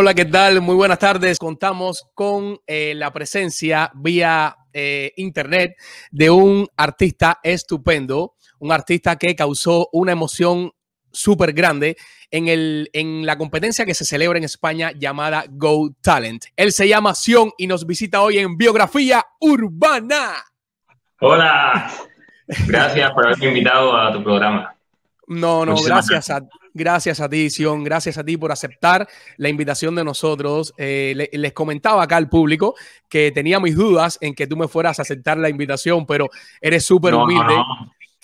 Hola, ¿qué tal? Muy buenas tardes. Contamos con eh, la presencia vía eh, internet de un artista estupendo, un artista que causó una emoción súper grande en, el, en la competencia que se celebra en España llamada Go Talent. Él se llama Sion y nos visita hoy en Biografía Urbana. Hola, gracias por haberme invitado a tu programa. No, no, gracias a, gracias a ti, Sion, gracias a ti por aceptar la invitación de nosotros. Eh, les comentaba acá al público que tenía mis dudas en que tú me fueras a aceptar la invitación, pero eres súper humilde.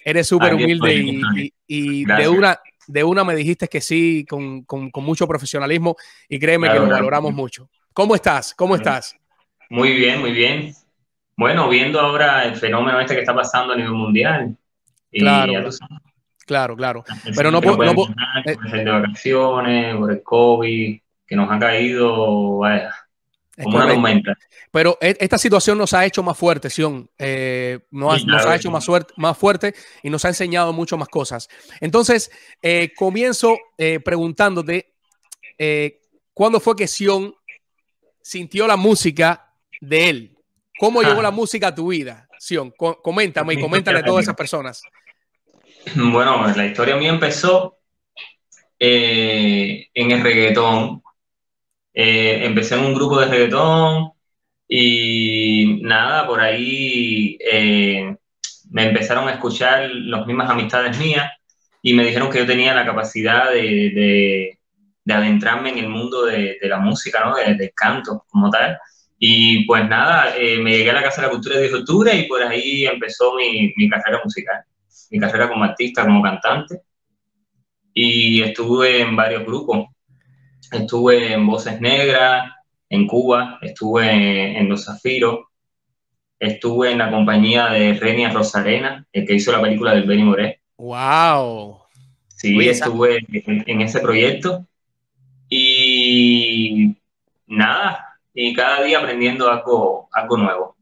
Eres súper humilde y, de, una, de una me dijiste que sí, con, con, mucho profesionalismo y créeme que lo valoramos mucho. ¿Cómo estás? ¿Cómo estás? Muy bien, muy bien. Bueno, viendo ahora el fenómeno este que está pasando a nivel mundial. Claro. Claro, claro. Pero no puedo. No eh, de vacaciones, por el COVID, que nos ha caído, vaya, como una tormenta. Pero e, esta situación nos ha hecho más fuerte, Sion. Eh, nos, ha hecho más, más, fuerte y nos ha enseñado mucho más cosas. Entonces, eh, comienzo preguntándote, ¿cuándo fue que Sion sintió la música de él? ¿Cómo llegó la música a tu vida, Sion? Coméntame y coméntale a todas esas personas. Bueno, la historia mía empezó eh, en el reggaetón. Eh, empecé en un grupo de reggaetón y nada, por ahí eh, me empezaron a escuchar las mismas amistades mías y me dijeron que yo tenía la capacidad de, adentrarme en el mundo de, la música, ¿no? del canto como tal. Y pues nada, me llegué a la Casa de la Cultura de 10 de octubre y por ahí empezó mi, mi carrera musical mi carrera como artista, como cantante. Y estuve en varios grupos. Estuve en Voces Negras, en Cuba, estuve en, Los Zafiros, estuve en la compañía de Renia Rosarena, el que hizo la película del Benny Moré. ¡Wow! Sí, estuve en, ese proyecto. Y nada, y cada día aprendiendo algo, algo nuevo.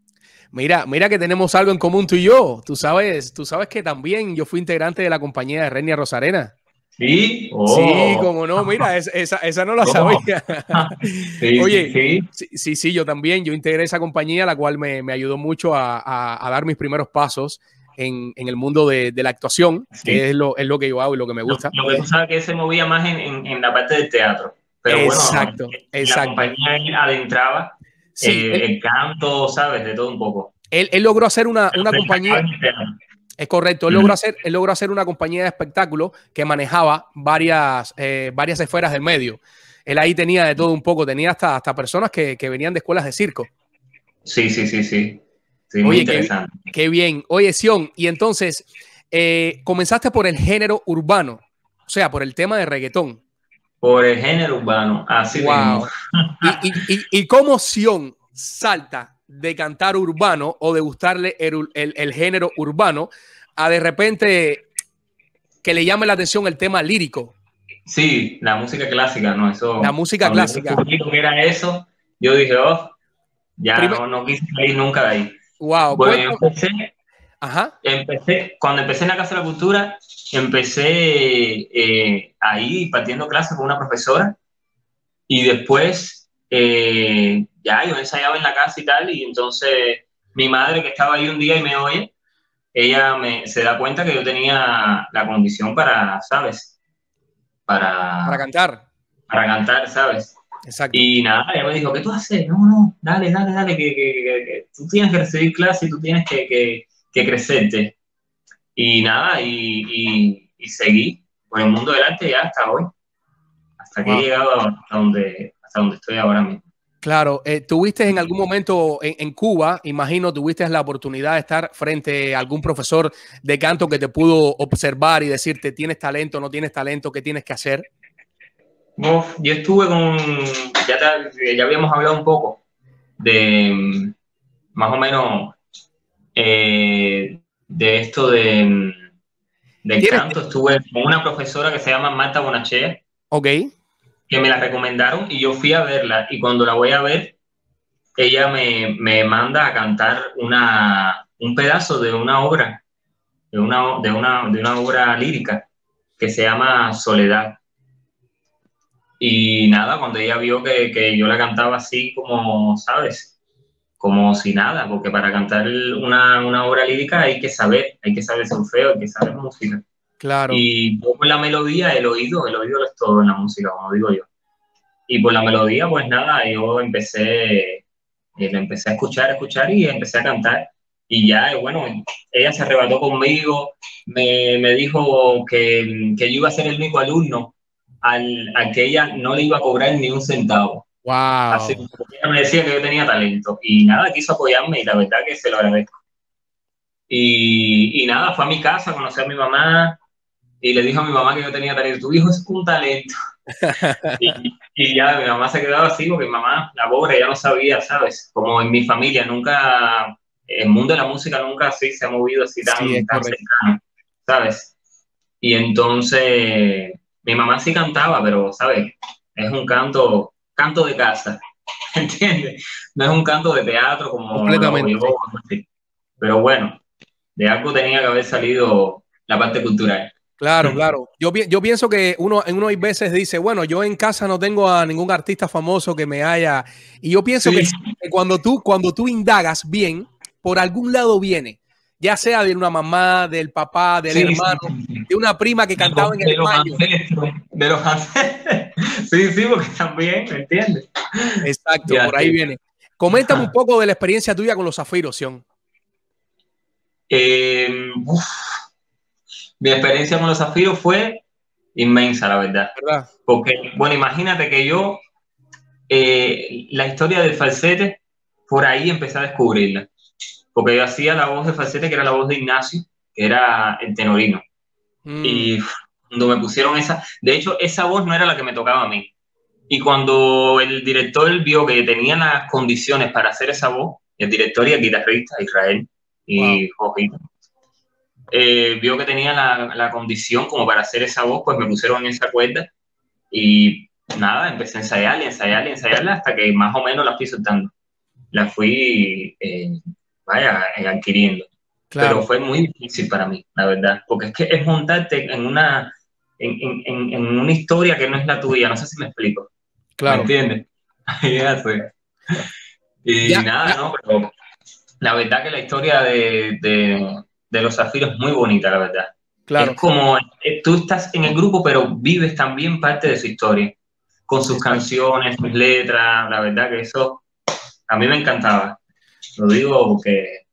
Mira, mira que tenemos algo en común tú y yo. Tú sabes, tú sabes que también yo fui integrante de la compañía de Renia Rosarena. Sí, oh. sí, como no, mira, esa, esa no la sabía. Oye, sí. sí. sí, yo también, yo integré esa compañía, la cual me, me ayudó mucho a, a, dar mis primeros pasos en, en el mundo de, de, la actuación, que es lo, es lo que yo hago y lo que me gusta. Lo, que tú sabes que se movía más en, en, la parte del teatro. Pero exacto, bueno, exacto. La compañía adentraba Sí, eh, el canto, ¿sabes? De todo un poco. Él, logró hacer una, compañía. Es correcto, él logró, hacer, él logró hacer una compañía de espectáculo que manejaba varias, eh, varias esferas del medio. Él ahí tenía de todo un poco, tenía hasta, hasta personas que, venían de escuelas de circo. Sí, sí, sí, sí. muy interesante. Qué, bien. Oye, Sion, y entonces, eh, comenzaste por el género urbano, o sea, por el tema de reggaetón. Por el género urbano, así wow. ¿Y, y, y, cómo Sion salta de cantar urbano o de gustarle el, género urbano a de repente que le llame la atención el tema lírico? Sí, la música clásica, ¿no? Eso, la música clásica. que era eso, yo dije, oh, ya no, no, quise salir nunca de ahí. Wow. Bueno, yo empecé, Ajá. empecé, cuando empecé en la Casa de la Cultura, empecé eh, ahí partiendo clases con una profesora y después eh, ya yo ensayaba en la casa y tal y entonces mi madre que estaba ahí un día y me oye, ella me, se da cuenta que yo tenía la condición para, ¿sabes? Para, para cantar. Para cantar, ¿sabes? Exacto. Y nada, ella me dijo, ¿qué tú haces? No, no, dale, dale, dale, que, que, que, tú tienes que recibir clases y tú tienes que, que crecerte. Y nada, y, y, seguí por el mundo del arte ya hasta hoy, hasta que he llegado hasta donde, hasta donde estoy ahora mismo. Claro, eh, tuviste en algún momento en, Cuba, imagino, tuviste la oportunidad de estar frente a algún profesor de canto que te pudo observar y decirte, tienes talento, no tienes talento, ¿qué tienes que hacer? yo estuve con, ya, ya habíamos hablado un poco de más o menos eh, de esto de, de canto. Estuve con una profesora que se llama Marta Bonachea. Ok. Que me la recomendaron y yo fui a verla. Y cuando la voy a ver, ella me, me manda a cantar una, un pedazo de una obra, de una, de, una, de una obra lírica que se llama Soledad. Y nada, cuando ella vio que, que yo la cantaba así como, ¿sabes? Como si nada, porque para cantar una, una obra lírica hay que saber, hay que saber solfeo, hay que saber música. Claro. Y por la melodía, el oído, el oído es todo en la música, como digo yo. Y por la melodía, pues nada, yo empecé, eh, empecé a escuchar, a escuchar y empecé a cantar. Y ya, bueno, ella se arrebató conmigo, me, me dijo que, que, yo iba a ser el único alumno al, al, que ella no le iba a cobrar ni un centavo. Wow. Así que ella me decía que yo tenía talento. Y nada, quiso apoyarme y la verdad que se lo agradezco. Y, y nada, fue a mi casa a conocer a mi mamá, y le dijo a mi mamá que yo tenía talento. Tu hijo es un talento. y, y, ya mi mamá se quedaba así porque mi mamá, la pobre, ya no sabía, ¿sabes? Como en mi familia nunca, el mundo de la música nunca así se ha movido así tan, Sí, tan cercano, ¿sabes? Y entonces mi mamá sí cantaba, pero, ¿sabes? Es un canto, canto de casa, ¿entiendes? No es un canto de teatro como Completamente. lo yo, así. Pero bueno, de algo tenía que haber salido la parte cultural. Claro, claro. Yo, yo pienso que uno en uno hay veces dice, bueno, yo en casa no tengo a ningún artista famoso que me haya. Y yo pienso Sí. que, que cuando tú, cuando tú indagas bien, por algún lado viene, ya sea de una mamá, del papá, del Sí, hermano, sí, sí, sí. de una prima que cantaba en el los baño. ancestros, de los ancestros. Sí, sí, porque también, ¿me entiendes? Exacto, Ya, por ahí viene. Coméntame Ajá. un poco de la experiencia tuya con los zafiros, Sion. Eh, uf, mi experiencia con los zafiros fue inmensa, la verdad. ¿verdad? Porque, bueno, imagínate que yo, eh, la historia del falsete, por ahí empecé a descubrirla. Porque yo hacía la voz de falsete, que era la voz de Ignacio, que era el tenorino. Mm, Y cuando me pusieron esa, de hecho, esa voz no era la que me tocaba a mí. Y cuando el director vio que tenía las condiciones para hacer esa voz, el director y el guitarrista, Israel y Jojito, eh, vio que tenía la, la condición como para hacer esa voz, pues me pusieron en esa cuerda y nada, empecé a ensayarla, y ensayarla, y ensayarla hasta que más o menos la fui soltando. La fui, eh, vaya, eh, adquiriendo claro. pero fue muy difícil para mí, la verdad, porque es que es montarte en una, en, en- en- una historia que no es la tuya, no sé si me explico, Claro. ¿me entiendes? Ya sé. Y nada. ¿no? Pero la verdad que la historia de, de, de los zafiros es muy bonita, la verdad. Claro. Es como, eh, tú estás en el grupo, pero vives también parte de su historia, con sus canciones, sus letras, la verdad que eso a mí me encantaba. Lo digo porque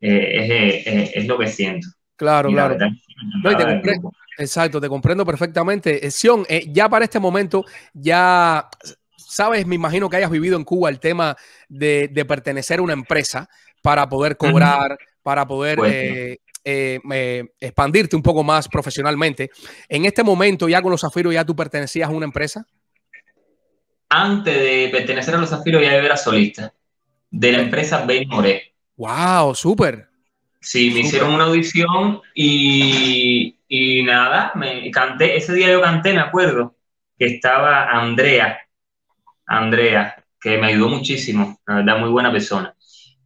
eh, es, es- es lo que siento. Claro, Y claro. No, te. Exacto, te comprendo perfectamente. Eh, Sion, eh, ya para este momento, ya sabes, me imagino que hayas vivido en Cuba el tema de, de pertenecer a una empresa para poder cobrar, para poder Pues, eh, eh, eh, expandirte un poco más profesionalmente. En este momento, ya con los zafiros, ya tú pertenecías a una empresa. Antes de pertenecer a los zafiros ya era solista, de la empresa Ben Moré. ¡Wow! ¡Súper! Sí, me hicieron una audición y, y nada, me canté, ese día yo canté, me acuerdo, que estaba Andrea, Andrea, que me ayudó muchísimo, la verdad, muy buena persona.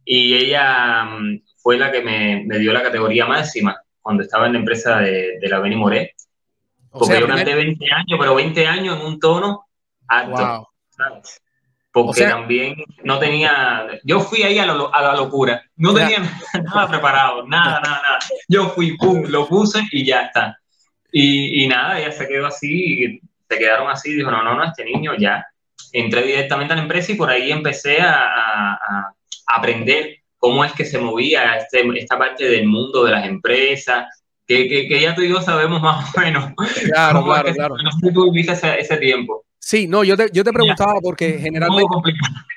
Y ella mm, fue la que me, me dio la categoría máxima cuando estaba en la empresa de, de la Beni Moré, O porque sea, yo primer- canté 20 años, pero 20 años en un tono alto. wow. ¿sabes? Porque O sea- también no tenía, yo fui ahí a, lo- a la locura, no Ya. tenía nada preparado, nada, nada, nada. Yo fui, pum, lo puse y ya está. Y, y nada, ella se quedó así, se quedaron así, dijo, no, no, no, este niño ya. Entré directamente a la empresa y por ahí empecé a, a- a aprender cómo es que se movía este, esta parte del mundo de las empresas, que, que, que ya tú y yo sabemos más o menos. Claro, cómo es claro, que- claro. No sé si tú viviste ese, ese tiempo. Sí, no, yo te, yo te preguntaba porque generalmente.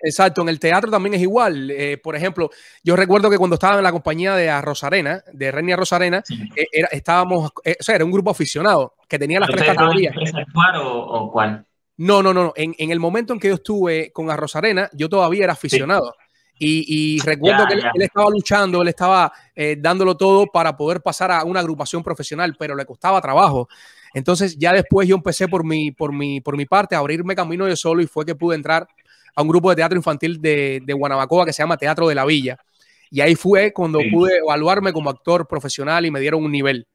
Exacto, en el teatro también es igual. Eh, por ejemplo, yo recuerdo que cuando estaba en la compañía de Rosarena, de Renia Rosarena, Sí. eh, era, estábamos, eh, o sea, era un grupo aficionado que tenía las tres ¿Ustedes estaban en categorías. actual o, o cuál? No, no, no, no. En, en el momento en que yo estuve con a Rosarena, yo todavía era aficionado. Y, y recuerdo Ya, que él, él estaba luchando, él estaba eh, dándolo todo para poder pasar a una agrupación profesional, pero le costaba trabajo. Entonces ya después yo empecé por mi, por mi, por mi parte a abrirme camino yo solo y fue que pude entrar a un grupo de teatro infantil de, de Guanabacoa que se llama Teatro de la Villa. Y ahí fue cuando Sí. pude evaluarme como actor profesional y me dieron un nivel.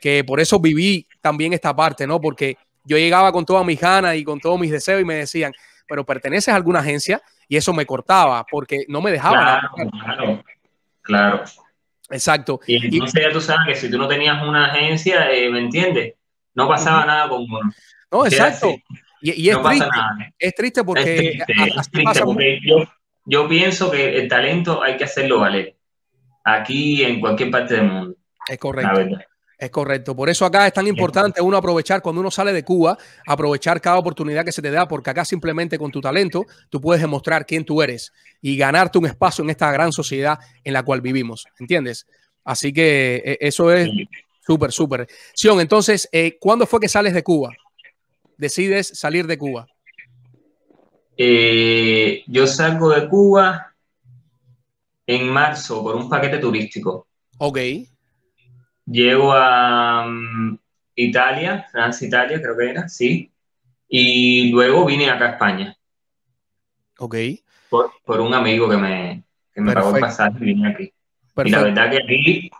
Que por eso viví también esta parte, ¿no? Porque yo llegaba con todas mis ganas y con todos mis deseos y me decían, pero perteneces a alguna agencia y eso me cortaba porque no me dejaban. Claro, claro, claro. Exacto. Y entonces ya tú sabes que si tú no tenías una agencia, eh, ¿me entiendes? No pasaba nada con No, exacto. Y, es, triste, es triste porque, es triste, porque yo, yo pienso que el talento hay que hacerlo valer aquí en cualquier parte del mundo. Es correcto. Es correcto. Por eso acá es tan importante uno aprovechar cuando uno sale de Cuba, aprovechar cada oportunidad que se te da, porque acá simplemente con tu talento tú puedes demostrar quién tú eres y ganarte un espacio en esta gran sociedad en la cual vivimos. ¿Entiendes? Así que eh, eso es súper, súper. Sion, entonces, eh, ¿cuándo fue que sales de Cuba? Decides salir de Cuba. Eh, yo salgo de Cuba en marzo por un paquete turístico. Ok. Llego a mm, Italia, Francia, Italia, creo que era, sí. Y luego vine acá a España. Ok. Por, un amigo que me, que me pagó el pasaje y vine aquí. Y la verdad que aquí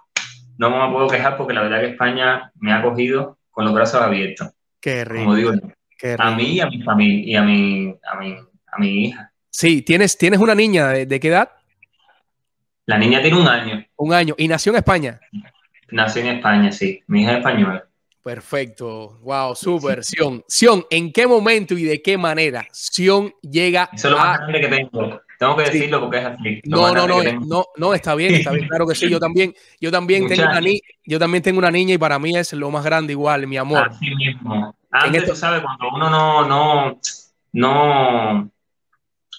no me puedo quejar porque la verdad que España me ha cogido con los brazos abiertos. Qué rico. Como digo, a mí y a mi familia y a mi, a mi, a mi hija. Sí, ¿tienes, ¿tienes una niña de qué edad? La niña tiene un año. Un año. ¿Y nació en España? Nació en España, sí. Mi hija es española. Perfecto. Wow, súper. Sion. Sion, ¿en qué momento y de qué manera Sion llega Eso es lo más grande que tengo. Tengo que decirlo porque es así. No, no, no, no, no, está bien, está bien, claro que sí. Yo también, yo también tengo una niña, yo también tengo una niña y para mí es lo más grande igual, mi amor. Así mismo. Antes, tú sabes, cuando uno no, no, no,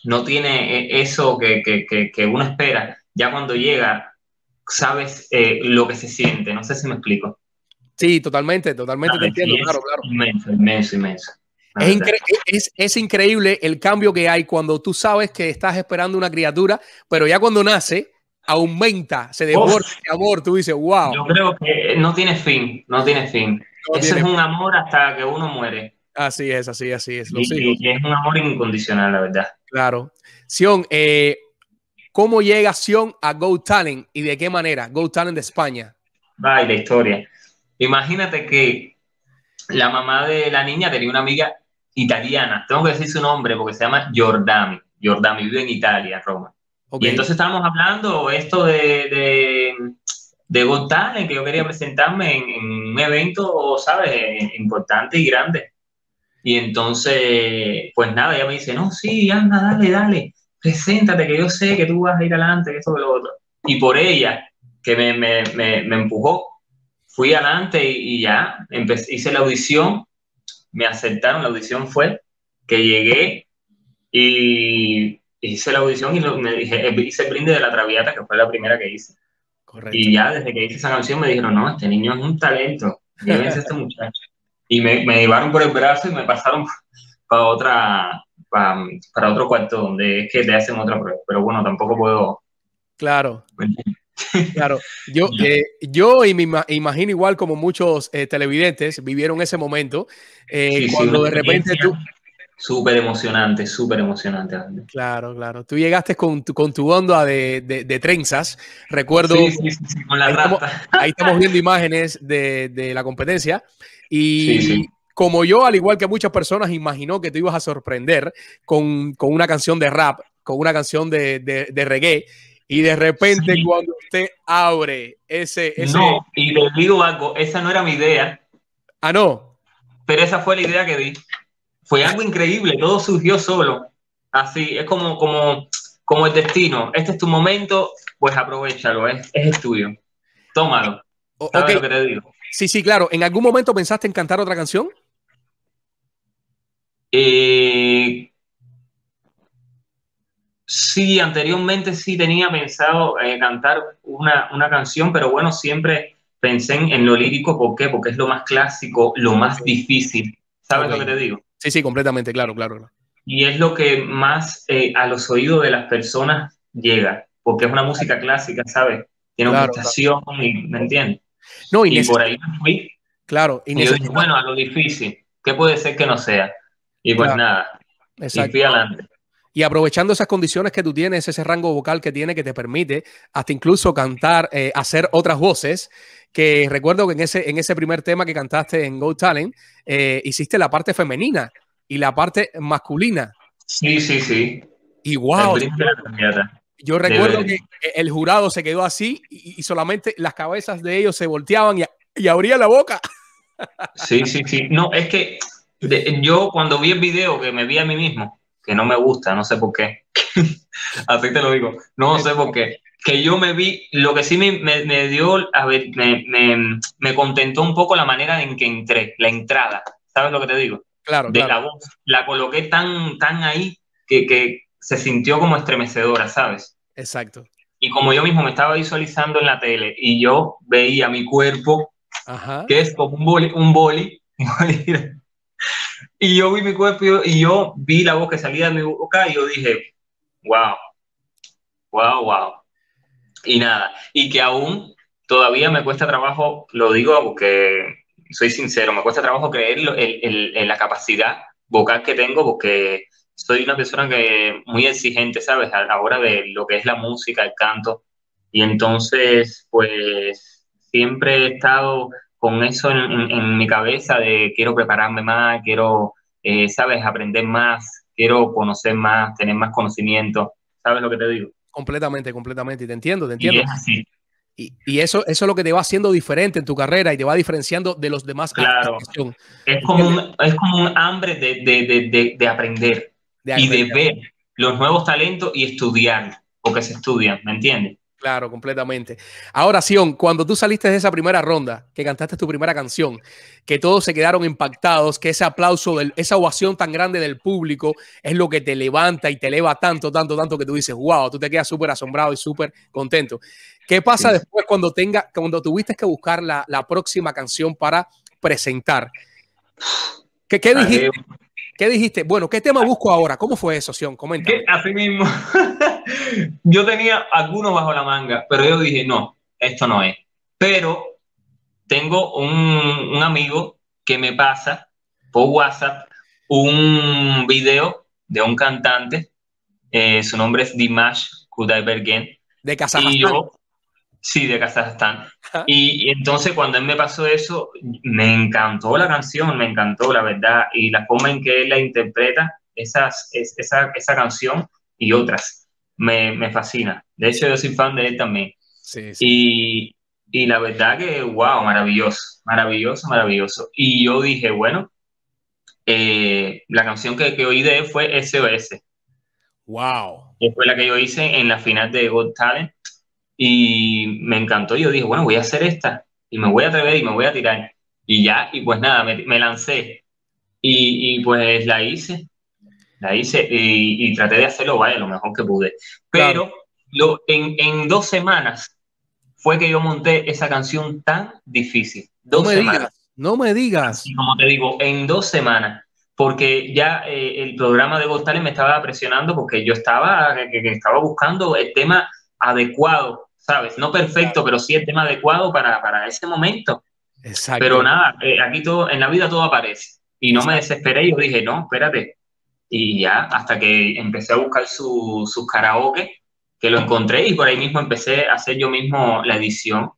no tiene e, eso que, que, que uno espera, ya cuando llega, sabes eh, lo que se siente. No sé si me explico. Sí, totalmente, totalmente te entiendo, claro, claro. Inmenso, inmenso, inmenso. Es, es, increíble el cambio que hay cuando tú sabes que estás esperando una criatura, pero ya cuando nace, aumenta, se desborda de amor, tú dices, wow. Yo creo que no tiene fin, no tiene fin. Ese es un amor hasta que uno muere. Así es, así, así es. y, es un amor incondicional, la verdad. Claro. Sion, eh, ¿Cómo llega Sion a Go Talent y de qué manera? Go Talent de España. Va, la historia. Imagínate que la mamá de la niña tenía una amiga italiana. Tengo que decir su nombre porque se llama Giordami. Giordami vive en Italia, Roma. Y entonces estábamos hablando esto de, de, de Go Talent, que yo quería presentarme en, un evento, ¿sabes? Importante y grande. Y entonces, pues nada, ella me dice, no, sí, anda, dale, dale preséntate, que yo sé que tú vas a ir adelante, que esto, que lo otro. Y por ella, que me, me, me, me empujó, fui adelante y, ya, empecé, hice la audición, me aceptaron, la audición fue que llegué y hice la audición y me dije, eh, hice el brinde de la Traviata, que fue la primera que hice. Correcto. Y ya desde que hice esa canción me dijeron, no, este niño es un talento, llévense este muchacho. Y me, me llevaron por el brazo y me pasaron para otra, para, otro cuarto donde es que te hacen otra prueba. Pero bueno, tampoco puedo. Claro. Claro, yo, eh, yo y me imagino igual como muchos eh, televidentes vivieron ese momento eh, cuando de repente tú... Súper emocionante, súper emocionante. Claro, claro. Tú llegaste con tu, con tu onda de, de, trenzas. Recuerdo... Sí, sí, sí, con la ahí, estamos, ahí estamos viendo imágenes de, de la competencia y como yo, al igual que muchas personas, imaginó que te ibas a sorprender con, una canción de rap, con una canción de, reggae, y de repente cuando usted abre ese, No, y te digo algo, esa no era mi idea. Ah, no. Pero esa fue la idea que di. Fue algo increíble, todo surgió solo. Así, es como, como, como el destino. Este es tu momento, pues aprovechalo, es, es tuyo. Tómalo. ¿Sabes lo que te digo? Sí, sí, claro. ¿En algún momento pensaste en cantar otra canción? Eh, sí, anteriormente sí tenía pensado eh, cantar una, canción, pero bueno, siempre pensé en, lo lírico. ¿Por qué? Porque es lo más clásico, lo más difícil. ¿Sabes lo que te digo? Sí, sí, completamente, claro, claro. Y es lo que más eh, a los oídos de las personas llega, porque es una música clásica, ¿sabes? Tiene una estación, ¿me entiendes? No, y, por ahí me fui. Claro, y, bueno, a lo difícil, ¿qué puede ser que no sea? Y pues nada, y fui adelante. Y aprovechando esas condiciones que tú tienes, ese rango vocal que tiene que te permite hasta incluso cantar, eh, hacer otras voces, que recuerdo que en ese, en ese primer tema que cantaste en Go Talent, eh, hiciste la parte femenina y la parte masculina. Sí, sí, sí. Y wow. Yo recuerdo que el jurado se quedó así y, solamente las cabezas de ellos se volteaban y, y abría la boca. Sí, sí, sí. No, es que yo cuando vi el video que me vi a mí mismo, que no me gusta, no sé por qué. Así te lo digo, no sé por qué. Que yo me vi, lo que sí me, me, dio, a ver, me, me, me, contentó un poco la manera en que entré, la entrada. ¿Sabes lo que te digo? Claro. De la voz. La coloqué tan, tan ahí que, que se sintió como estremecedora, ¿sabes? Exacto. Y como yo mismo me estaba visualizando en la tele y yo veía mi cuerpo, que es como un boli, un boli, y yo vi mi cuerpo y yo vi la voz que salía de mi boca y yo dije, wow, wow, wow. Y nada, y que aún todavía me cuesta trabajo, lo digo porque soy sincero, me cuesta trabajo creer en, la capacidad vocal que tengo porque soy una persona que muy exigente, ¿sabes? A la hora de lo que es la música, el canto. Y entonces, pues siempre he estado con eso en, mi cabeza de quiero prepararme más, quiero, eh, ¿sabes? Aprender más, quiero conocer más, tener más conocimiento. ¿Sabes lo que te digo? Completamente, completamente. Y te entiendo, te entiendo. Y Y, eso, eso es lo que te va haciendo diferente en tu carrera y te va diferenciando de los demás. Claro. Es como, un, es como un hambre de, de, de, de aprender y de ver los nuevos talentos y estudiar, porque se estudian, ¿me entiendes? Claro, completamente. Ahora, Sion, cuando tú saliste de esa primera ronda, que cantaste tu primera canción, que todos se quedaron impactados, que ese aplauso, esa ovación tan grande del público es lo que te levanta y te eleva tanto, tanto, tanto que tú dices, wow, tú te quedas súper asombrado y súper contento. ¿Qué pasa después cuando tenga, cuando tuviste que buscar la, próxima canción para presentar? ¿Qué, qué dijiste? ¿Qué dijiste? Bueno, ¿qué tema busco ahora? ¿Cómo fue eso, Sion? Comenta. Así mismo. yo tenía algunos bajo la manga, pero yo dije, no, esto no es. Pero tengo un, amigo que me pasa por WhatsApp un video de un cantante, eh, su nombre es Dimash Kudaibergen. De Kazajstán. Sí, de Kazajstán. Y, entonces cuando él me pasó eso, me encantó la canción, me encantó, la verdad, y la forma en que él la interpreta, esas, esa, esa canción y otras, me, me, fascina. De hecho, yo soy fan de él también. Sí, sí. Y, y, la verdad que, wow, maravilloso, maravilloso, maravilloso. Y yo dije, bueno, eh, la canción que, que oí de él fue SOS. Wow. Que fue la que yo hice en la final de Got Talent y me encantó. Yo dije, bueno, voy a hacer esta y me voy a atrever y me voy a tirar. Y ya, y pues nada, me, lancé y, y, pues la hice, la hice y, traté de hacerlo, vaya, lo mejor que pude. Pero lo, en, en, dos semanas fue que yo monté esa canción tan difícil. Dos no me semanas. Digas, no me digas. Y como te digo, en dos semanas porque ya eh, el programa de Got me estaba presionando porque yo estaba, que, que, estaba buscando el tema adecuado ¿sabes? No perfecto, pero sí el tema adecuado para, para ese momento. Exacto. Pero nada, eh, aquí todo, en la vida todo aparece. Y no me desesperé, yo dije, no, espérate. Y ya, hasta que empecé a buscar sus su karaoke, que lo encontré y por ahí mismo empecé a hacer yo mismo la edición,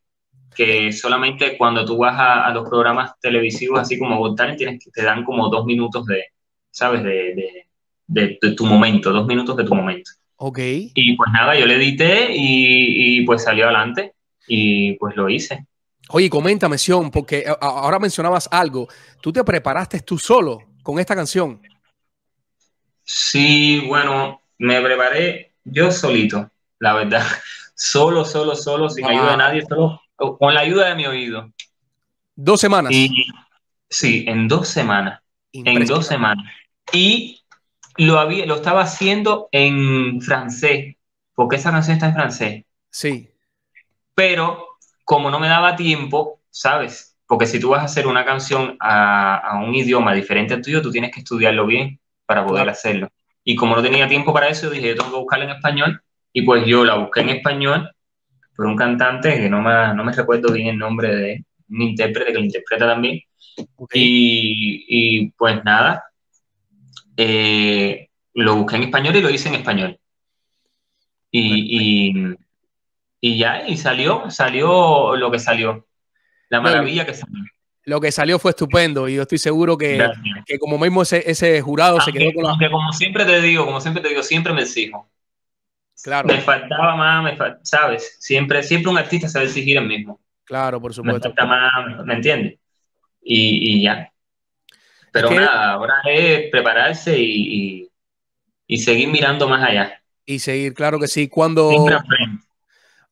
que solamente cuando tú vas a, los programas televisivos, así como Voltaren, tienes que te dan como dos minutos de, ¿sabes? de, de, de tu momento, dos minutos de tu momento. Ok. Y pues nada, yo le edité y, y, pues salió adelante y pues lo hice. Oye, coméntame, Sion, porque ahora mencionabas algo. ¿Tú te preparaste tú solo con esta canción? Sí, bueno, me preparé yo solito, la verdad. Solo, solo, solo, sin ayuda de nadie, solo con la ayuda de mi oído. ¿Dos semanas? sí, en dos semanas. En dos semanas. Y lo, había, lo estaba haciendo en francés, porque esa canción está en francés. Sí. Pero como no me daba tiempo, ¿sabes? Porque si tú vas a hacer una canción a, un idioma diferente al tuyo, tú tienes que estudiarlo bien para poder hacerlo. Y como no tenía tiempo para eso, dije, yo tengo que buscarla en español. Y pues yo la busqué en español por un cantante que no me, no me recuerdo bien el nombre de un intérprete que lo interpreta también. Y, y, pues nada, eh, lo busqué en español y lo hice en español. Y, y, ya, y salió, salió lo que salió. La maravilla que salió. Lo que salió fue estupendo y yo estoy seguro que, que como mismo ese, ese jurado se quedó con la... como siempre te digo, como siempre te digo, siempre me exijo. Claro. Me faltaba más, me ¿sabes? Siempre, siempre un artista se debe exigir el mismo. Claro, por supuesto. Me falta más, ¿me entiendes? Y, y, ya. Pero nada, ahora es prepararse y, y seguir mirando más allá. Y seguir, claro que sí. Cuando.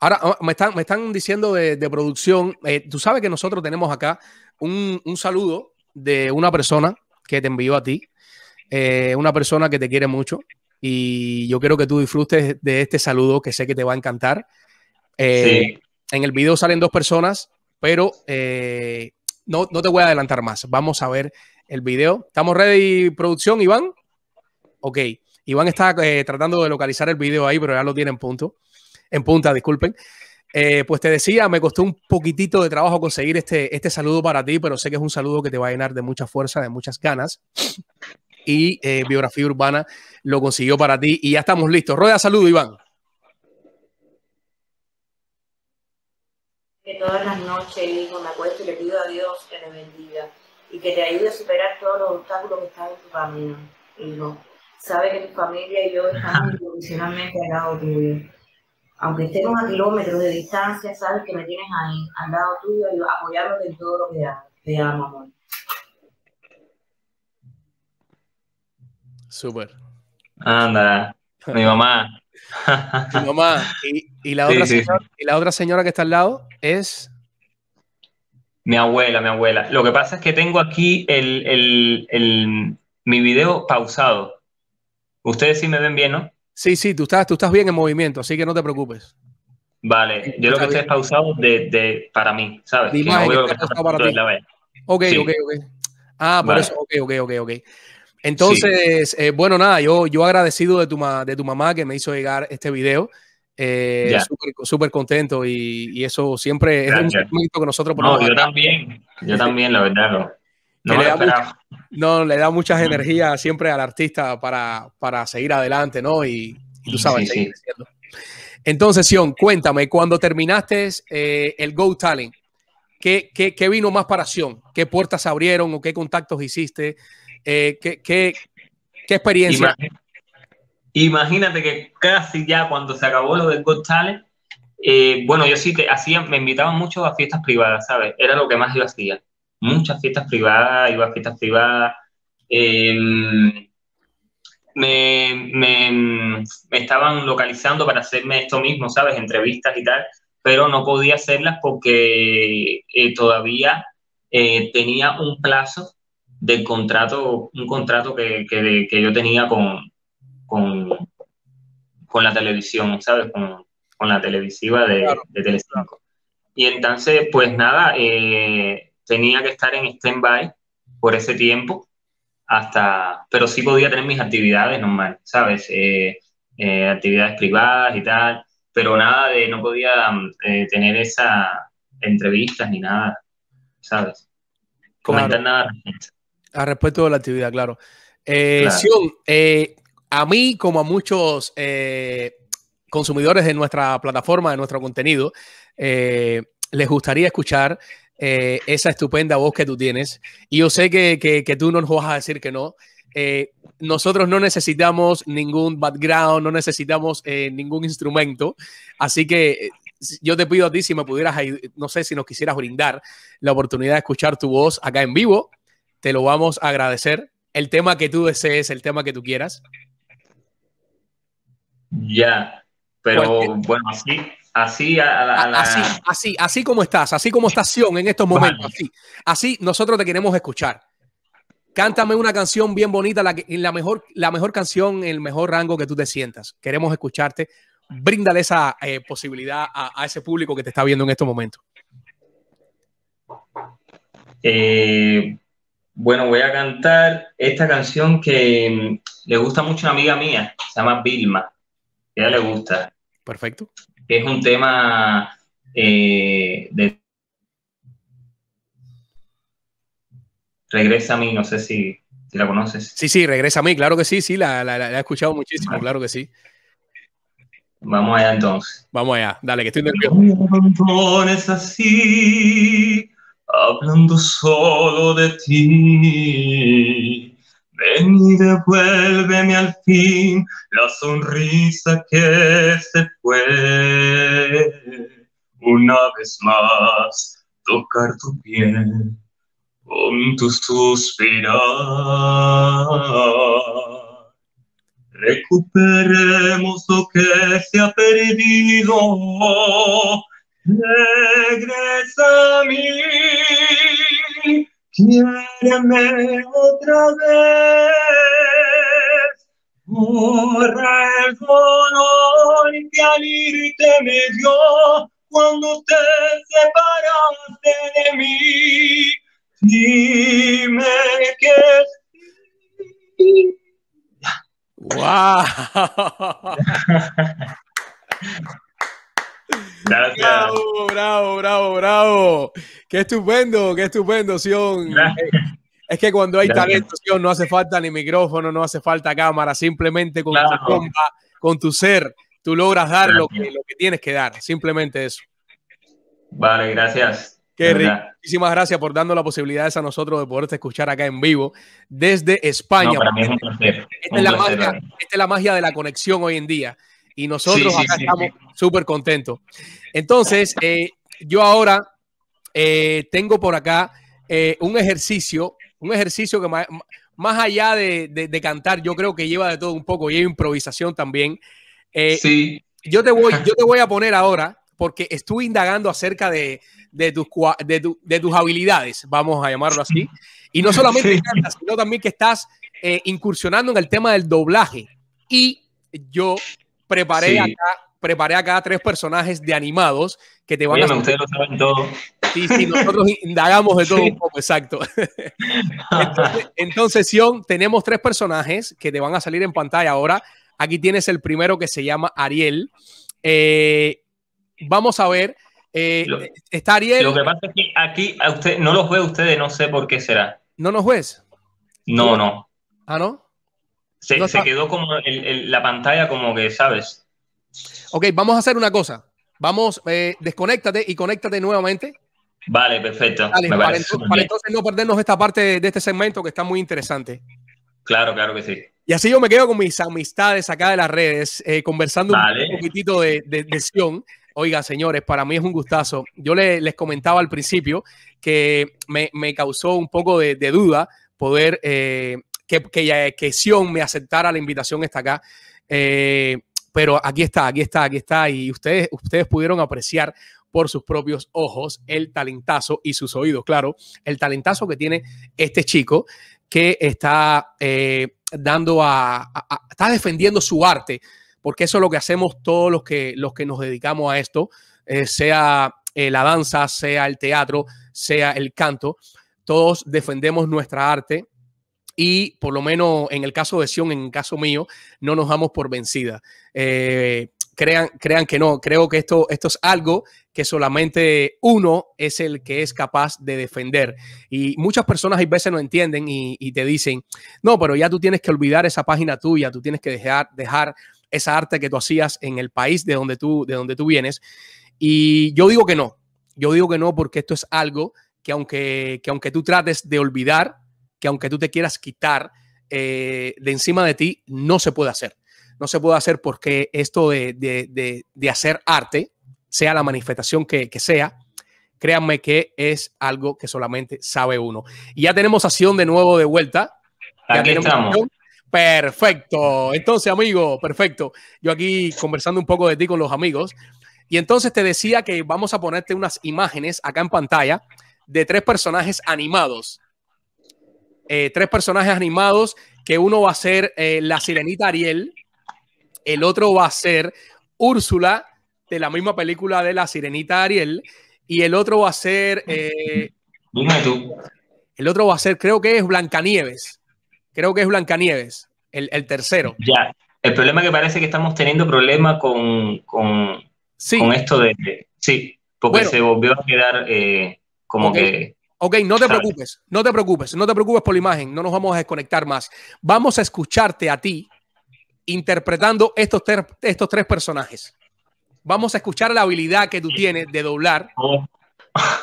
Ahora, ah, me están, me están diciendo de, producción. Eh, tú sabes que nosotros tenemos acá un, saludo de una persona que te envió a ti. Eh, una persona que te quiere mucho. Y yo quiero que tú disfrutes de este saludo que sé que te va a encantar. Eh, en el video salen dos personas, pero no, no te voy a adelantar más. Vamos a ver el video. ¿Estamos ready, producción, Iván? Ok. Iván está eh, tratando de localizar el video ahí, pero ya lo tiene en punto. En punta, disculpen. Eh, pues te decía, me costó un poquitito de trabajo conseguir este, este saludo para ti, pero sé que es un saludo que te va a llenar de mucha fuerza, de muchas ganas. Y eh, Biografía Urbana lo consiguió para ti y ya estamos listos. Rueda saludo, Iván. Que todas las noches, hijo, me acuesto y le pido a Dios que te bendiga y que te ayude a superar todos los obstáculos que están en tu camino, hijo sabe que tu familia y yo estamos incondicionalmente al lado tuyo. Aunque estemos a kilómetros de distancia, sabes que me tienes ahí, al lado tuyo, y apoyándote en todo lo que hagas. Te amo, amor. Súper. Anda, mi mamá. Mi mamá. ¿Y, la otra señora, ¿Y la otra señora que está al lado es? Mi abuela, mi abuela. Lo que pasa es que tengo aquí el, el, el, mi video pausado. Ustedes sí me ven bien, ¿no? Sí, sí, tú estás, tú estás bien en movimiento, así que no te preocupes. Vale, yo lo que estoy es pausado de, de, para mí, ¿sabes? que no veo que está para ti. Ok, ok, ok. Ah, por eso, ok, ok, ok, ok. Entonces, eh, bueno, nada, yo, yo agradecido de tu, de tu mamá que me hizo llegar este video. Eh, Súper contento y, y, eso siempre es un sentimiento que nosotros ponemos. No, yo también, yo también, la verdad. No. No, le da, no, le da muchas energías siempre al artista para, para seguir adelante, ¿no? Y, tú sabes, sí, Entonces, Sion, cuéntame, cuando terminaste eh, el Go Talent, ¿qué, ¿qué, qué, vino más para Sion? ¿Qué puertas abrieron o qué contactos hiciste? Eh, ¿qué, qué, qué, experiencia? Imagínate que casi ya cuando se acabó lo del Go Talent, eh, bueno, yo sí te hacía, me invitaban mucho a fiestas privadas, ¿sabes? Era lo que más yo hacía muchas fiestas privadas, iba a fiestas privadas. Em, me, estaban localizando para hacerme esto mismo, ¿sabes? Entrevistas y tal, pero no podía hacerlas porque eh, todavía eh, tenía un plazo del contrato, un contrato que, yo tenía con, con, con, la televisión, ¿sabes? Con, la televisiva de, de Y entonces, pues nada, eh, tenía que estar en stand-by por ese tiempo, hasta, pero sí podía tener mis actividades normales, ¿sabes? Eh, eh, actividades privadas y tal, pero nada de, no podía eh, tener esas entrevistas ni nada, ¿sabes? Comentar nada al respecto. de la actividad, claro. Sion, a mí, como a muchos consumidores de nuestra plataforma, de nuestro contenido, les gustaría escuchar eh, esa estupenda voz que tú tienes. Y yo sé que, que, tú no nos vas a decir que no. Eh, nosotros no necesitamos ningún background, no necesitamos eh, ningún instrumento. Así que yo te pido a ti si me pudieras, no sé si nos quisieras brindar la oportunidad de escuchar tu voz acá en vivo. Te lo vamos a agradecer. El tema que tú desees, el tema que tú quieras. Ya, pero pues, bueno, así, Así, así, así, como estás, así como estás en estos momentos, así, así nosotros te queremos escuchar. Cántame una canción bien bonita, la, la, mejor, la mejor canción, el mejor rango que tú te sientas. Queremos escucharte. Bríndale esa eh, posibilidad a, ese público que te está viendo en estos momentos. Eh, bueno, voy a cantar esta canción que mm, le gusta mucho a una amiga mía, se llama Vilma. Que a ella le gusta. Perfecto que es un tema eh, de... Regresa a mí, no sé si, si la conoces. Sí, sí, regresa a mí, claro que sí, sí, la, la, he escuchado muchísimo, claro que sí. Vamos allá entonces. Vamos allá, dale, que estoy nervioso. Es así, hablando solo de ti. Ven y devuélveme al fin la sonrisa que se fue. Una vez más, tocar tu piel con tu suspirar. Recuperemos lo que se ha perdido. Regresa a mí. Quiéreme otra vez. Borra el dolor que al irte me dio cuando te separaste de mí. Dime que sí. ¡Wow! Gracias. Bravo, bravo, bravo, bravo. Qué estupendo, qué estupendo, Sion. Es que cuando hay Gracias. talento, Sion, no hace falta ni micrófono, no hace falta cámara, simplemente con Claro. tu bomba, con tu ser, tú logras dar lo que, lo que tienes que dar, simplemente eso. Vale, gracias. Qué rico. Muchísimas gracias por darnos la posibilidad a nosotros de poderte escuchar acá en vivo desde España. No, para mí es un placer. Esta Un es, la placer, magia, ¿verdad? esta es la magia de la conexión hoy en día. Y nosotros Sí, sí, acá sí, estamos súper contentos. Entonces, eh, yo ahora eh, tengo por acá eh, un ejercicio, un ejercicio que más, más allá de, de- de cantar, yo creo que lleva de todo un poco, lleva improvisación también. Sí, yo, te voy, yo te voy a poner ahora, porque estuve indagando acerca de, de tus, tu- de tus habilidades, vamos a llamarlo así. Y no solamente Sí. cantas, sino también que estás incursionando en el tema del doblaje. Y yo preparé Sí. acá, preparé acá tres personajes de animados que te van a ustedes lo saben todo. Sí, sí, nosotros indagamos de todo Sí. un poco, exacto. Entonces, entonces, Sion, tenemos tres personajes que te van a salir en pantalla ahora. Aquí tienes el primero que se llama Ariel. Eh, vamos a ver. eh, Lo- está Ariel. Lo que pasa es que aquí a usted, no los veo ustedes, no sé por qué será. ¿No nos ves? No, no. Ah, ¿no? Se, No se quedó como el- el- la pantalla como que, ¿sabes? Ok, vamos a hacer una cosa. Vamos, eh, desconéctate y conéctate nuevamente. Vale, perfecto. Dale, Me para, parece ento- súper para entonces no perdernos esta parte de, de este segmento que está muy interesante. Claro, claro que sí. Y así yo me quedo con mis amistades acá de las redes, eh, conversando Vale. un poquitito de, de, de Sion. Oiga, señores, para mí es un gustazo. Yo le- les comentaba al principio que me, me causó un poco de, de duda poder eh, que, que, que Sion me aceptara la invitación esta acá. Eh, pero aquí está, aquí está, aquí está. Y ustedes, ustedes pudieron apreciar por sus propios ojos el talentazo y sus oídos, claro, el talentazo que tiene este chico que está eh, dando a, está defendiendo su arte, porque eso es lo que hacemos todos los que, los que nos dedicamos a esto, eh, sea la danza, sea el teatro, sea el canto, todos defendemos nuestra arte y por lo menos en el caso de Sion, en el caso mío, no nos damos por vencida. Eh, crean, crean que no, creo que esto, esto es algo que solamente uno es el que es capaz de defender. Y muchas personas hay veces no entienden y, y te dicen, no, pero ya tú tienes que olvidar esa página tuya, tú tienes que dejar, dejar esa arte que tú hacías en el país de donde tú, de donde tú vienes. Y yo digo que no, yo digo que no porque esto es algo que aunque, que aunque tú trates de olvidar, que aunque tú te quieras quitar eh, de encima de ti, no se puede hacer. No se puede hacer porque esto de, de- de- de hacer arte, sea la manifestación que, que sea, créanme que es algo que solamente sabe uno. Y ya tenemos a Sion de nuevo de vuelta. Ya Aquí tenemos estamos. Perfecto. Entonces, amigo, perfecto. Yo aquí conversando un poco de ti con los amigos. Y entonces te decía que vamos a ponerte unas imágenes acá en pantalla de tres personajes animados. Eh, tres personajes animados que uno va a ser eh, la sirenita Ariel, el otro va a ser Úrsula de la misma película de la sirenita Ariel y el otro va a ser eh, Dime tú. el otro va a ser creo que es Blancanieves creo que es Blancanieves el, el tercero Ya. El problema es que parece que estamos teniendo problemas con, con, sí con esto de. de- sí, porque Bueno. se volvió a quedar como que. Ok, no te preocupes, no te preocupes, no te preocupes por la imagen, no nos vamos a desconectar más. Vamos a escucharte a ti interpretando estos, estos tres personajes. Vamos a escuchar la habilidad que tú tienes de doblar. Oh.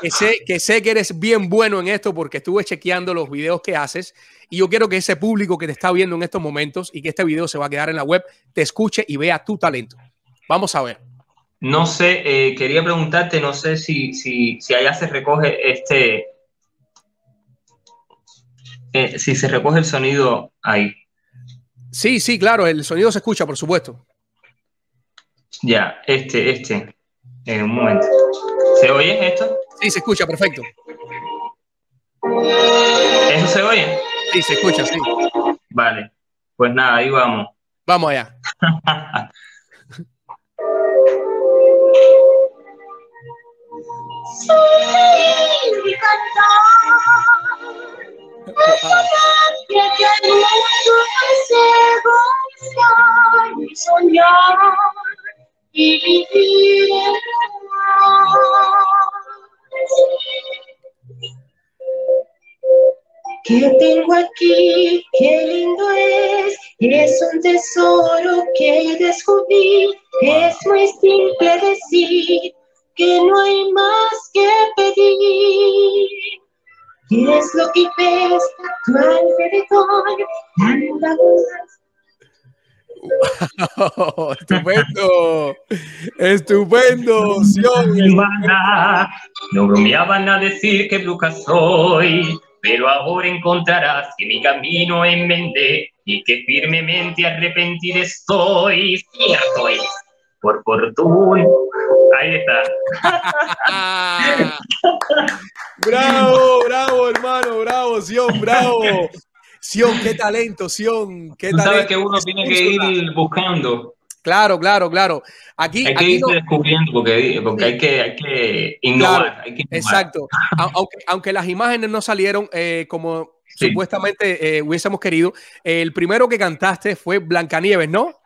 Que sé, que sé que eres bien bueno en esto porque estuve chequeando los videos que haces y yo quiero que ese público que te está viendo en estos momentos y que este video se va a quedar en la web te escuche y vea tu talento. Vamos a ver. No sé, eh, quería preguntarte, no sé si, si, si allá se recoge este, eh, si se recoge el sonido ahí. Sí, sí, claro, el sonido se escucha, por supuesto. Ya, este, este. En un momento. ¿Se oye esto? Sí, se escucha, perfecto. ¿Eso se oye? Sí, se escucha, sí. Vale. Pues nada, ahí vamos. Vamos allá. que y soñar y vivir en ¿Qué tengo aquí? Qué lindo es. Es un tesoro que descubrí. Es muy simple decir que no hay más que pedir. ¿Qué es lo que ves a tu alrededor? Wow, estupendo, estupendo, No bromeaban a decir que bruja soy, pero ahora encontrarás que mi camino enmendé y que firmemente arrepentido estoy. Cierto es, por fortuna Ahí está. bravo, bravo, hermano, bravo, Sion, bravo. Sion, qué talento, Sion, qué talento. Sabes que uno tiene que ir buscando. Claro, claro, claro. Aquí, hay que ir descubriendo porque, porque hay, que, hay, que innovar, Exacto. aunque, aunque las imágenes no salieron eh, como supuestamente eh, hubiésemos querido, el primero que cantaste fue Blancanieves, ¿no?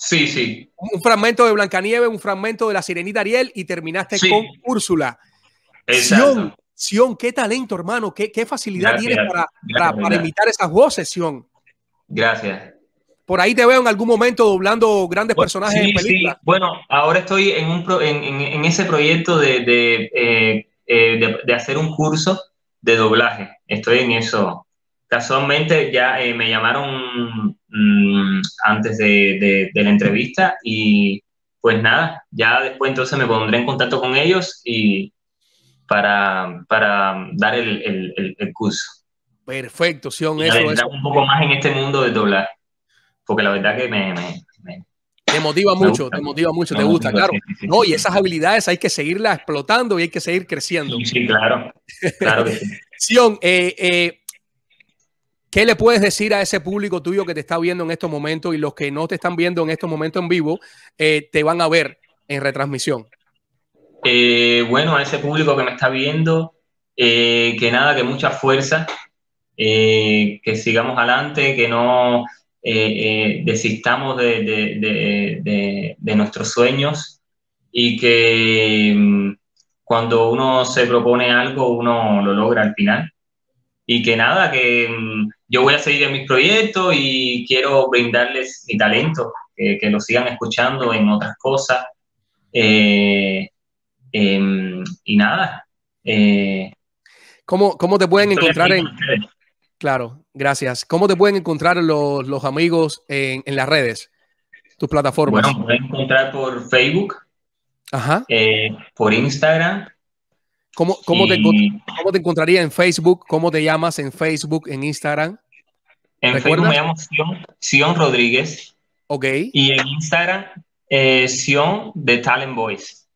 Sí, sí. Un fragmento de Blancanieves, un fragmento de la Sirenita Ariel y terminaste con Úrsula. Sion, Sion, qué talento, hermano, qué, qué facilidad tienes para, para, imitar esas voces, Sion. Gracias. Por ahí te veo en algún momento doblando grandes personajes en películas. Sí. Bueno, ahora estoy en, un en, en, ese proyecto de, de, eh, eh, de, hacer un curso de doblaje. Estoy en eso. Casualmente ya eh, me llamaron Mm, antes de, la entrevista y pues nada, ya después entonces me pondré en contacto con ellos y para, para dar el, el, curso. Perfecto, Sion, eso, es un poco más en este mundo de doblar, porque la verdad que me, te motiva mucho, te motiva mucho, te gusta, claro. no, y esas habilidades hay que seguirlas explotando y hay que seguir creciendo. Sí, claro. Claro que Sion, eh, eh, ¿Qué le puedes decir a ese público tuyo que te está viendo en estos momentos y los que no te están viendo en estos momentos en vivo, eh, te van a ver en retransmisión? Eh, bueno, a ese público que me está viendo, eh, que nada, que mucha fuerza, que sigamos adelante, que no desistamos de, nuestros sueños y que mm, cuando uno se propone algo, uno lo logra al final y que nada, que mm, yo voy a seguir en mis proyectos y quiero brindarles mi talento, que, lo sigan escuchando en otras cosas. Eh, em, y nada. Eh, ¿Cómo, ¿Cómo, te pueden encontrar en... Claro, gracias. ¿Cómo te pueden encontrar los, los amigos en, en, las redes, tus plataformas? Bueno, pueden encontrar por Facebook, Ajá. Eh, por Instagram ¿Cómo, cómo, te, ¿Cómo, te, encontraría en Facebook? ¿Cómo te llamas en Facebook, en Instagram? En Facebook me llamo Sion, Rodríguez. Ok. Y en Instagram, eh, Sion de Talent Voice.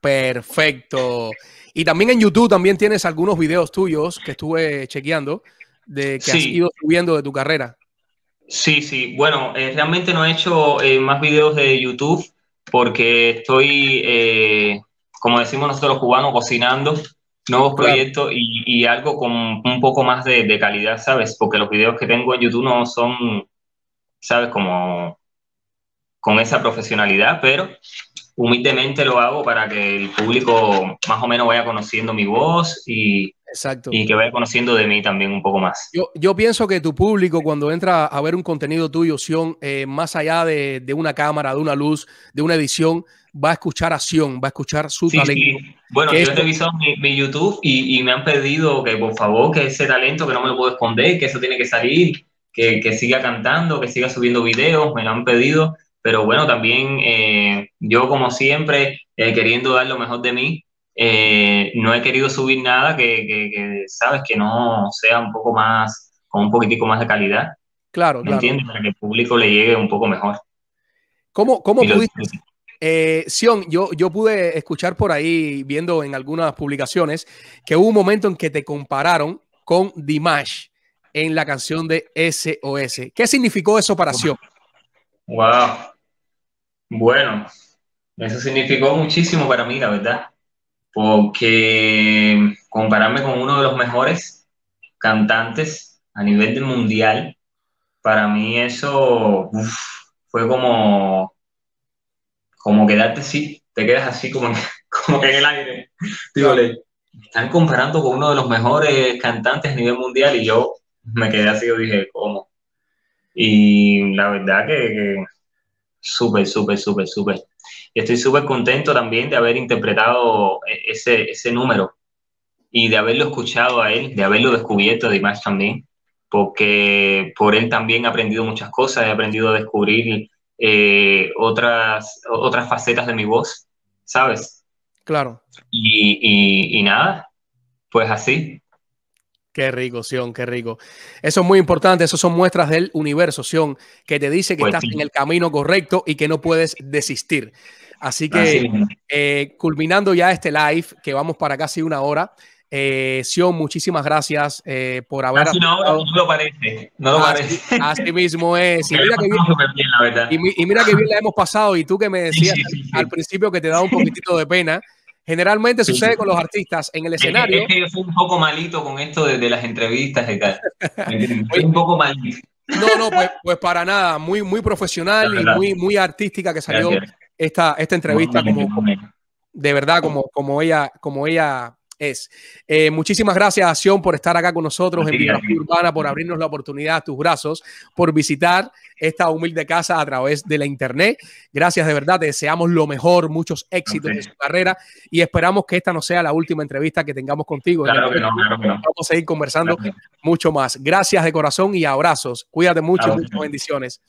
Perfecto. Y también en YouTube también tienes algunos videos tuyos que estuve chequeando de que has ido subiendo de tu carrera. Sí, sí. Bueno, eh, realmente no he hecho eh, más videos de YouTube porque estoy eh, como decimos nosotros los cubanos, cocinando nuevos proyectos y, algo con un poco más de, calidad, ¿sabes? Porque los videos que tengo en YouTube no son, ¿sabes? Como con esa profesionalidad, pero humildemente lo hago para que el público más o menos vaya conociendo mi voz y, Exacto. Y que vaya conociendo de mí también un poco más. Yo, yo pienso que tu público, cuando entra a ver un contenido tuyo, Sion, eh, más allá de, de, una cámara, de una luz, de una edición, va a escuchar acción, va a escuchar su sí, talento. Sí. Bueno, yo he revisado mi, mi YouTube y, y, me han pedido que por favor, que ese talento que no me lo puedo esconder, que eso tiene que salir, que, que siga cantando, que siga subiendo videos, me lo han pedido. Pero bueno, también eh, yo como siempre, eh, queriendo dar lo mejor de mí, eh, no he querido subir nada que, que, que, sabes, que no sea un poco más, con un poquitico más de calidad. Claro, ¿Me claro. entiendes? Para que el público le llegue un poco mejor. ¿Cómo, cómo pudiste? Eh, Sion, yo, yo pude escuchar por ahí, viendo en algunas publicaciones, que hubo un momento en que te compararon con Dimash en la canción de SOS. ¿Qué significó eso para Sion? Wow. Bueno, eso significó muchísimo para mí, la verdad, porque compararme con uno de los mejores cantantes a nivel del mundial, para mí eso uf, fue como, como quedarte así, te quedas así como, como que en el aire. Digo, le están comparando con uno de los mejores cantantes a nivel mundial y yo me quedé así, yo dije, ¿cómo? Y la verdad que, que súper, súper, súper, súper. Y estoy súper contento también de haber interpretado e- ese, ese número y de haberlo escuchado a él, de haberlo descubierto además también, porque por él también he aprendido muchas cosas, he aprendido a descubrir eh, otras, otras facetas de mi voz, ¿sabes? Claro. Y, y, y nada, pues así. Qué rico, Sion, qué rico. Eso es muy importante, eso son muestras del universo, Sion, que te dice que Pues estás sí. en el camino correcto y que no puedes desistir. Así que, Así eh, culminando ya este live, que vamos para casi una hora, eh, Sion, muchísimas gracias eh, por haber... Aceptado. no lo parece, no lo Así, parece. así mismo es. Y mira, que bien, la verdad. y mi- y mira que bien la hemos pasado y tú que me decías sí, sí, sí. al principio que te da un poquitito de pena. Generalmente sucede con los artistas en el Es que, escenario. es que yo soy un poco malito con esto de, de las entrevistas y tal. Soy un poco malito. No, no, pues, pues para nada. Muy, muy profesional y muy, muy artística que salió esta, esta entrevista como, de verdad como, como ella como ella es. Eh, muchísimas gracias, Sion, por estar acá con nosotros A en Biografía ti. Urbana, por abrirnos la oportunidad a tus brazos, por visitar esta humilde casa a través de la internet. Gracias de verdad, te deseamos lo mejor, muchos éxitos en su carrera y esperamos que esta no sea la última entrevista que tengamos contigo. Claro que no, claro que no. Vamos a seguir conversando mucho más. Gracias de corazón y abrazos. Cuídate mucho, Claro. muchas bendiciones.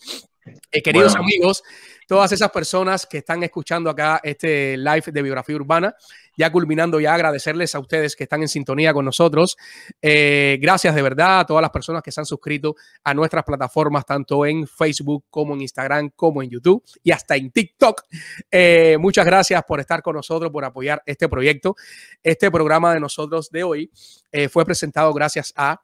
Eh, queridos Bueno. amigos, todas esas personas que están escuchando acá este live de biografía urbana, ya culminando ya agradecerles a ustedes que están en sintonía con nosotros. Eh, gracias de verdad a todas las personas que se han suscrito a nuestras plataformas, tanto en Facebook como en Instagram, como en YouTube y hasta en TikTok. Eh, muchas gracias por estar con nosotros, por apoyar este proyecto. Este programa de nosotros de hoy eh, fue presentado gracias a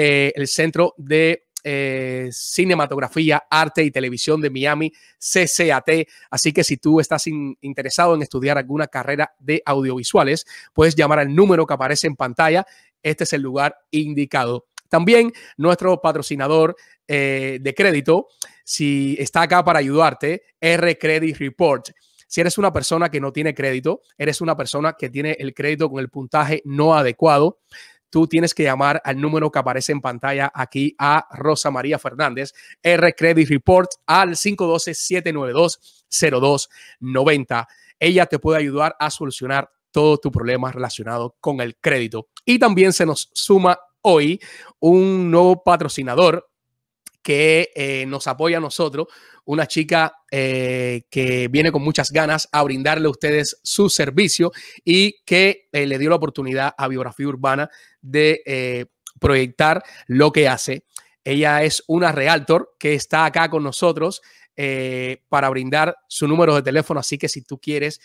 el Centro de eh, Cinematografía, Arte y Televisión de Miami, CCAT. Así que si tú estás in- interesado en estudiar alguna carrera de audiovisuales, puedes llamar al número que aparece en pantalla. Este es el lugar indicado. También nuestro patrocinador eh, de crédito, si está acá para ayudarte, R Credit Report. Si eres una persona que no tiene crédito, eres una persona que tiene el crédito con el puntaje no adecuado, tú tienes que llamar al número que aparece en pantalla aquí a Rosa María Fernández, R Credit Report, al 512-792-0290. Ella te puede ayudar a solucionar todo tu problema relacionado con el crédito. Y también se nos suma hoy un nuevo patrocinador que eh, nos apoya a nosotros, una chica eh, que viene con muchas ganas a brindarle a ustedes su servicio y que eh, le dio la oportunidad a Biografía Urbana de proyectar lo que hace. Ella es una realtor que está acá con nosotros para brindar su número de teléfono. Así que si tú quieres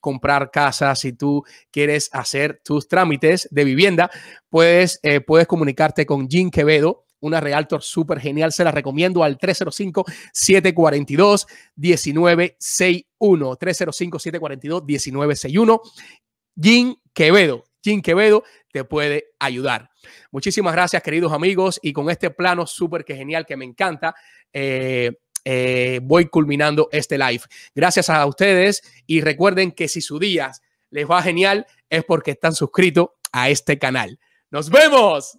comprar casa, si tú quieres hacer tus trámites de vivienda, puedes, puedes comunicarte con Jean Quevedo, una realtor súper genial. Se la recomiendo al 305-742-1961. 305-742-1961. Jean Quevedo. Jean Quevedo te puede ayudar. Muchísimas gracias, queridos amigos. Y con este plano súper que genial que me encanta, eh, eh, voy culminando este live. Gracias a ustedes y recuerden que si su día les va genial es porque están suscritos a este canal. Nos vemos.